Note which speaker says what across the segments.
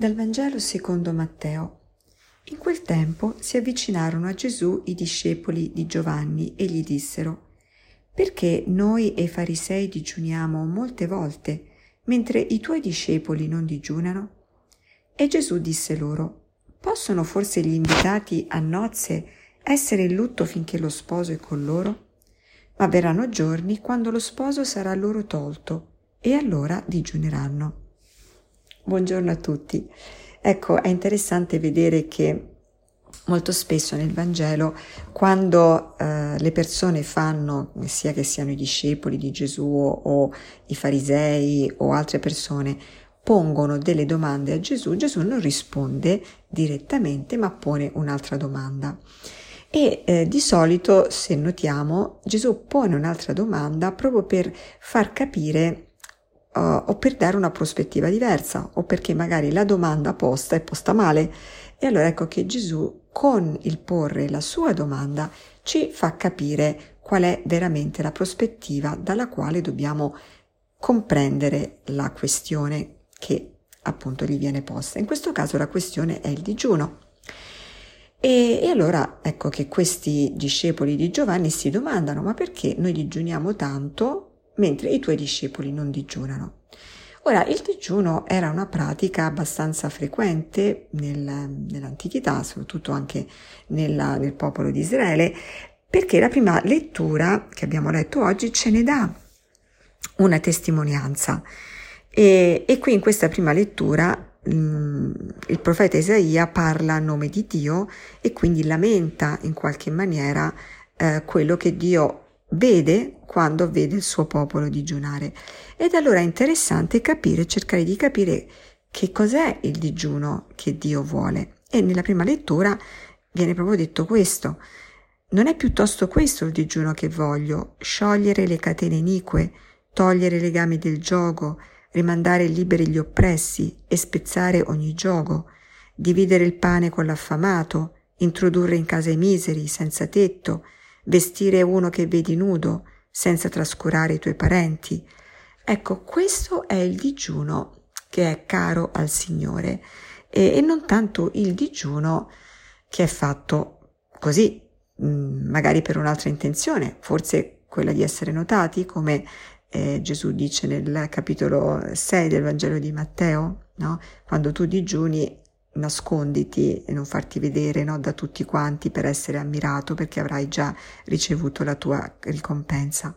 Speaker 1: Dal Vangelo secondo Matteo. In quel tempo si avvicinarono a Gesù i discepoli di Giovanni e gli dissero, Perché noi e i farisei digiuniamo molte volte, mentre i tuoi discepoli non digiunano? E Gesù disse loro, Possono forse gli invitati a nozze essere in lutto finché lo sposo è con loro? Ma verranno giorni quando lo sposo sarà loro tolto, e allora digiuneranno. Buongiorno a tutti. Ecco, è interessante vedere che molto spesso nel Vangelo, quando eh, le persone fanno, sia che siano i discepoli di Gesù o i farisei o altre persone, pongono delle domande a Gesù, Gesù non risponde direttamente, ma pone un'altra domanda. E eh, di solito, se notiamo, Gesù pone un'altra domanda proprio per far capire uh, o per dare una prospettiva diversa o perché magari la domanda posta è posta male. E allora ecco che Gesù con il porre la sua domanda ci fa capire qual è veramente la prospettiva dalla quale dobbiamo comprendere la questione che appunto gli viene posta. In questo caso la questione è il digiuno. E, e, allora ecco che questi discepoli di Giovanni si domandano ma perché noi digiuniamo tanto mentre i tuoi discepoli non digiunano. Ora, il digiuno era una pratica abbastanza frequente nel, nell'antichità, soprattutto anche nella, nel popolo di Israele, perché la prima lettura che abbiamo letto oggi ce ne dà una testimonianza. E, e qui in questa prima lettura mm, il profeta Isaia parla a nome di Dio e quindi lamenta in qualche maniera eh, quello che Dio vede quando vede il suo popolo digiunare. Ed allora è interessante capire, cercare di capire che cos'è il digiuno che Dio vuole. E nella prima lettura viene proprio detto questo. Non è piuttosto questo il digiuno che voglio, sciogliere le catene inique, togliere i legami del gioco, rimandare liberi gli oppressi e spezzare ogni gioco, dividere il pane con l'affamato, introdurre in casa i miseri, senza tetto, vestire uno che vedi nudo, senza trascurare i tuoi parenti. Ecco, questo è il digiuno che è caro al Signore e, e non tanto il digiuno che è fatto così, mm, magari per un'altra intenzione, forse quella di essere notati, come eh, Gesù dice nel capitolo 6 del Vangelo di Matteo, no? quando tu digiuni nasconditi e non farti vedere no, da tutti quanti per essere ammirato perché avrai già ricevuto la tua ricompensa.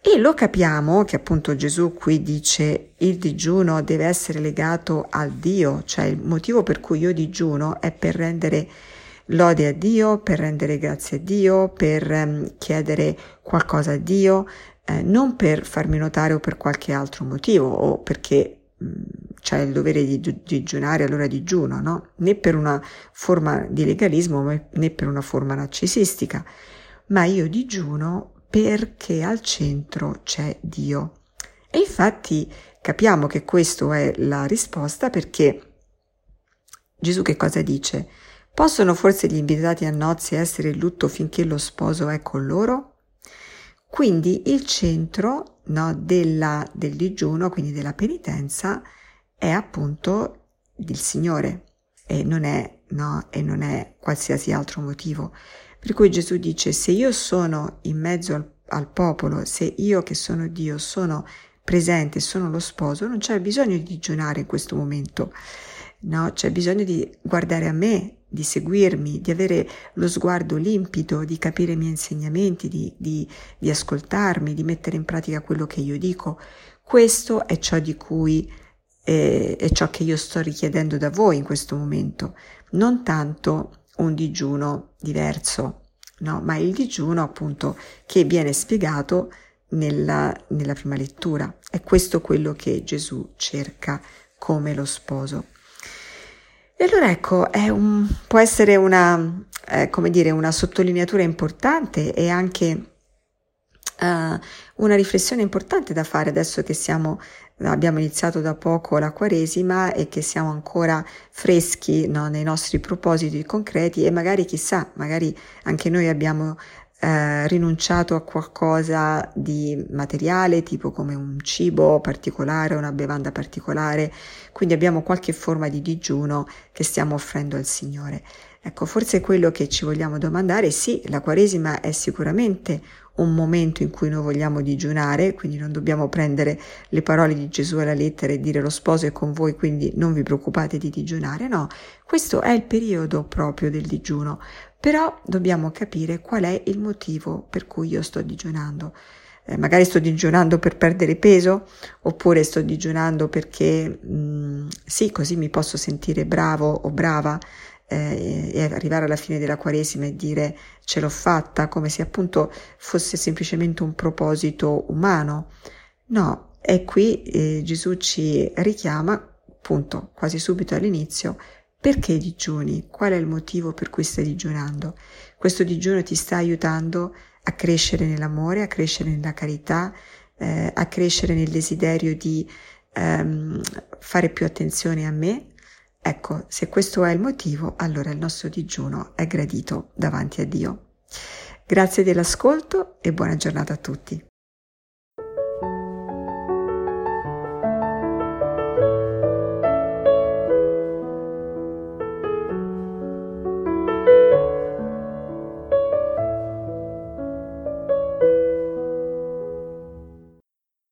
Speaker 1: E lo capiamo che appunto Gesù qui dice il digiuno deve essere legato al Dio, cioè il motivo per cui io digiuno è per rendere lode a Dio, per rendere grazie a Dio, per um, chiedere qualcosa a Dio, eh, non per farmi notare o per qualche altro motivo o perché c'è il dovere di digiunare allora digiuno, no? Né per una forma di legalismo né per una forma narcisistica, ma io digiuno perché al centro c'è Dio. E infatti capiamo che questa è la risposta perché Gesù che cosa dice? Possono forse gli invitati a nozze essere in lutto finché lo sposo è con loro? Quindi il centro no, della, del digiuno, quindi della penitenza, è appunto il Signore e non è, no, e non è qualsiasi altro motivo. Per cui Gesù dice, se io sono in mezzo al, al popolo, se io che sono Dio sono presente, sono lo sposo, non c'è bisogno di digiunare in questo momento, no? C'è bisogno di guardare a me, di seguirmi, di avere lo sguardo limpido, di capire i miei insegnamenti, di, di, di ascoltarmi, di mettere in pratica quello che io dico. Questo è ciò di cui eh, è ciò che io sto richiedendo da voi in questo momento, non tanto un digiuno diverso, no, ma il digiuno appunto che viene spiegato nella, nella prima lettura. È questo quello che Gesù cerca come lo sposo. E allora ecco, un, può essere una, eh, come dire, una sottolineatura importante e anche uh, una riflessione importante da fare adesso che siamo, abbiamo iniziato da poco la Quaresima e che siamo ancora freschi no, nei nostri propositi concreti e magari chissà, magari anche noi abbiamo eh, rinunciato a qualcosa di materiale, tipo come un cibo particolare, una bevanda particolare, quindi abbiamo qualche forma di digiuno che stiamo offrendo al Signore. Ecco, forse quello che ci vogliamo domandare, sì, la Quaresima è sicuramente un momento in cui noi vogliamo digiunare, quindi non dobbiamo prendere le parole di Gesù alla lettera e dire lo sposo è con voi, quindi non vi preoccupate di digiunare, no, questo è il periodo proprio del digiuno, però dobbiamo capire qual è il motivo per cui io sto digiunando. Eh, magari sto digiunando per perdere peso, oppure sto digiunando perché mh, mm, sì, così mi posso sentire bravo o brava eh, e arrivare alla fine della Quaresima e dire ce l'ho fatta, come se appunto fosse semplicemente un proposito umano. No, è qui eh, Gesù ci richiama, appunto, quasi subito all'inizio, perché digiuni? Qual è il motivo per cui stai digiunando? Questo digiuno ti sta aiutando a crescere nell'amore, a crescere nella carità, eh, a crescere nel desiderio di ehm, fare più attenzione a me, Ecco, se questo è il motivo, allora il nostro digiuno è gradito davanti a Dio. Grazie dell'ascolto e buona giornata a tutti.